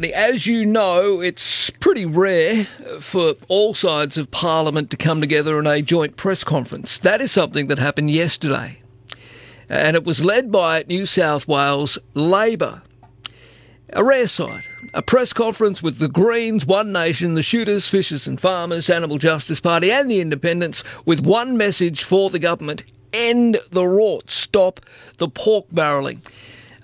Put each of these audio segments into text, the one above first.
As you know, it's pretty rare for all sides of Parliament to come together in a joint press conference. That is something that happened yesterday. And it was led by New South Wales Labor. A rare sight. A press conference with the Greens, One Nation, the Shooters, Fishers and Farmers, Animal Justice Party, and the Independents with one message for the government end the rort, stop the pork barrelling.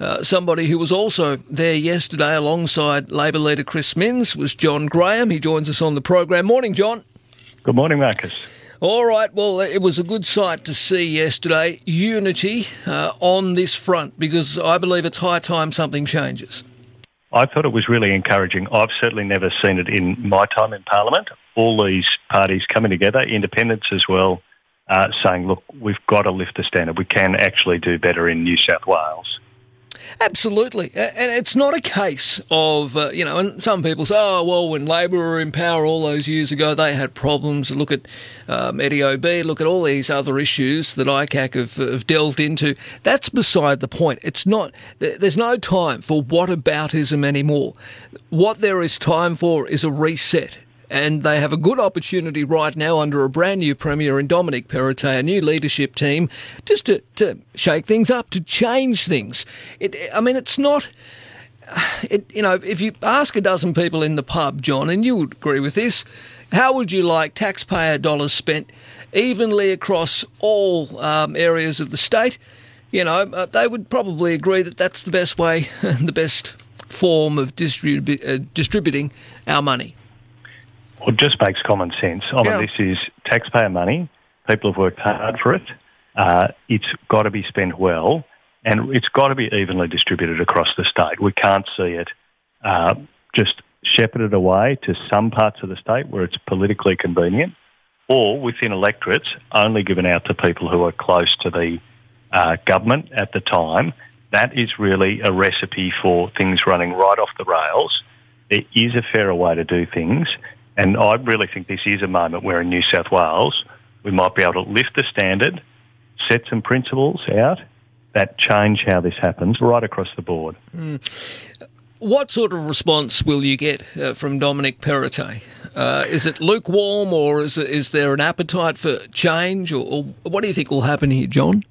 Uh, somebody who was also there yesterday alongside Labor leader Chris Minns was John Graham. He joins us on the program. Morning, John. Good morning, Marcus. All right, well, it was a good sight to see yesterday unity uh, on this front because I believe it's high time something changes. I thought it was really encouraging. I've certainly never seen it in my time in Parliament. All these parties coming together, independents as well, uh, saying, look, we've got to lift the standard. We can actually do better in New South Wales. Absolutely. And it's not a case of, uh, you know, and some people say, oh, well, when Labor were in power all those years ago, they had problems. Look at um, Eddie Obeid, look at all these other issues that ICAC have, have delved into. That's beside the point. It's not, there's no time for whataboutism anymore. What there is time for is a reset and they have a good opportunity right now under a brand new Premier in Dominic Perrottet, a new leadership team, just to, to shake things up, to change things. It, I mean, it's not. It, you know, if you ask a dozen people in the pub, John, and you would agree with this, how would you like taxpayer dollars spent evenly across all um, areas of the state? You know, uh, they would probably agree that that's the best way, the best form of distribu- uh, distributing our money. Well, it just makes common sense. I mean, this is taxpayer money. People have worked hard for it. Uh, it's got to be spent well, and it's got to be evenly distributed across the state. We can't see it uh, just shepherded away to some parts of the state where it's politically convenient, or within electorates only given out to people who are close to the uh, government at the time. That is really a recipe for things running right off the rails. There is a fairer way to do things, and I really think this is a moment where in New South Wales we might be able to lift the standard, set some principles out that change how this happens right across the board. Mm. What sort of response will you get uh, from Dominic Perrottet? Uh, is it lukewarm or is, it, is there an appetite for change? Or, or, what do you think will happen here, John?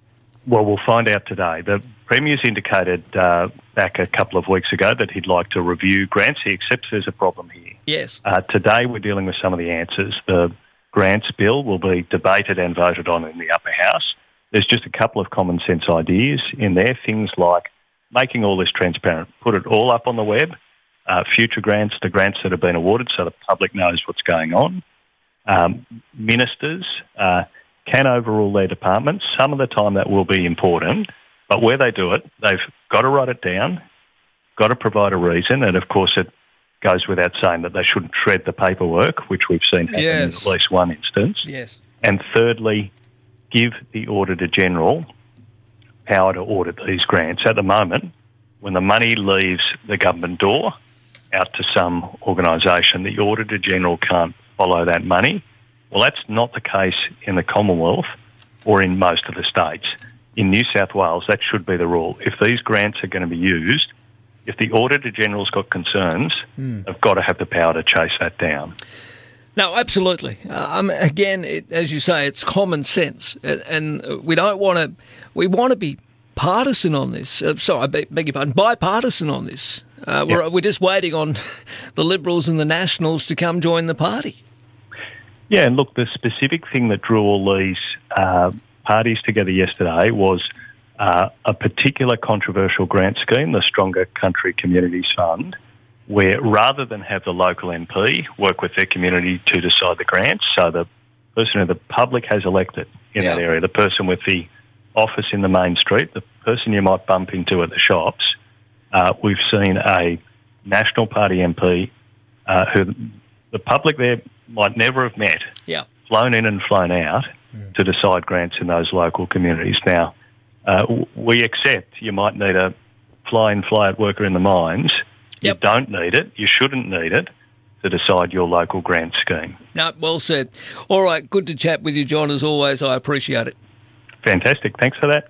Well, we'll find out today. The Premier's indicated uh, back a couple of weeks ago that he'd like to review grants. He accepts there's a problem here. Yes. Uh, today we're dealing with some of the answers. The grants bill will be debated and voted on in the upper house. There's just a couple of common sense ideas in there, things like making all this transparent, put it all up on the web, uh, future grants, the grants that have been awarded so the public knows what's going on. Um, ministers uh, can overrule their departments. Some of the time that will be important, but where they do it, they've got to write it down, got to provide a reason, and of course it goes without saying that they shouldn't shred the paperwork, which we've seen happen yes. in at least one instance. Yes. And thirdly, give the Auditor General power to audit these grants. At the moment, when the money leaves the government door out to some organisation, the Auditor General can't follow that money. Well, that's not the case in the Commonwealth or in most of the states. In New South Wales, that should be the rule. If these grants are going to be used, if the Auditor General's got concerns, mm. they've got to have the power to chase that down. No, absolutely. Uh, um, again, it, as you say, it's common sense, and we don't want to. We want to be partisan on this. Uh, sorry, I beg, beg, your pardon, bipartisan on this. Uh, we're, we're just waiting on the Liberals and the Nationals to come join the party. Yeah, and look, the specific thing that drew all these uh, parties together yesterday was uh, a particular controversial grant scheme, the Stronger Country Communities Fund, where rather than have the local MP work with their community to decide the grants, so the person who the public has elected in yeah. that area, the person with the office in the main street, the person you might bump into at the shops, uh, we've seen a National Party MP uh, who the public there might never have met, yeah. flown in and flown out mm. to decide grants in those local communities. Now, uh, we accept you might need a fly in, fly out worker in the mines. Yep. You don't need it. You shouldn't need it to decide your local grant scheme. No, well said. All right, good to chat with you, John, as always. I appreciate it. Fantastic. Thanks for that.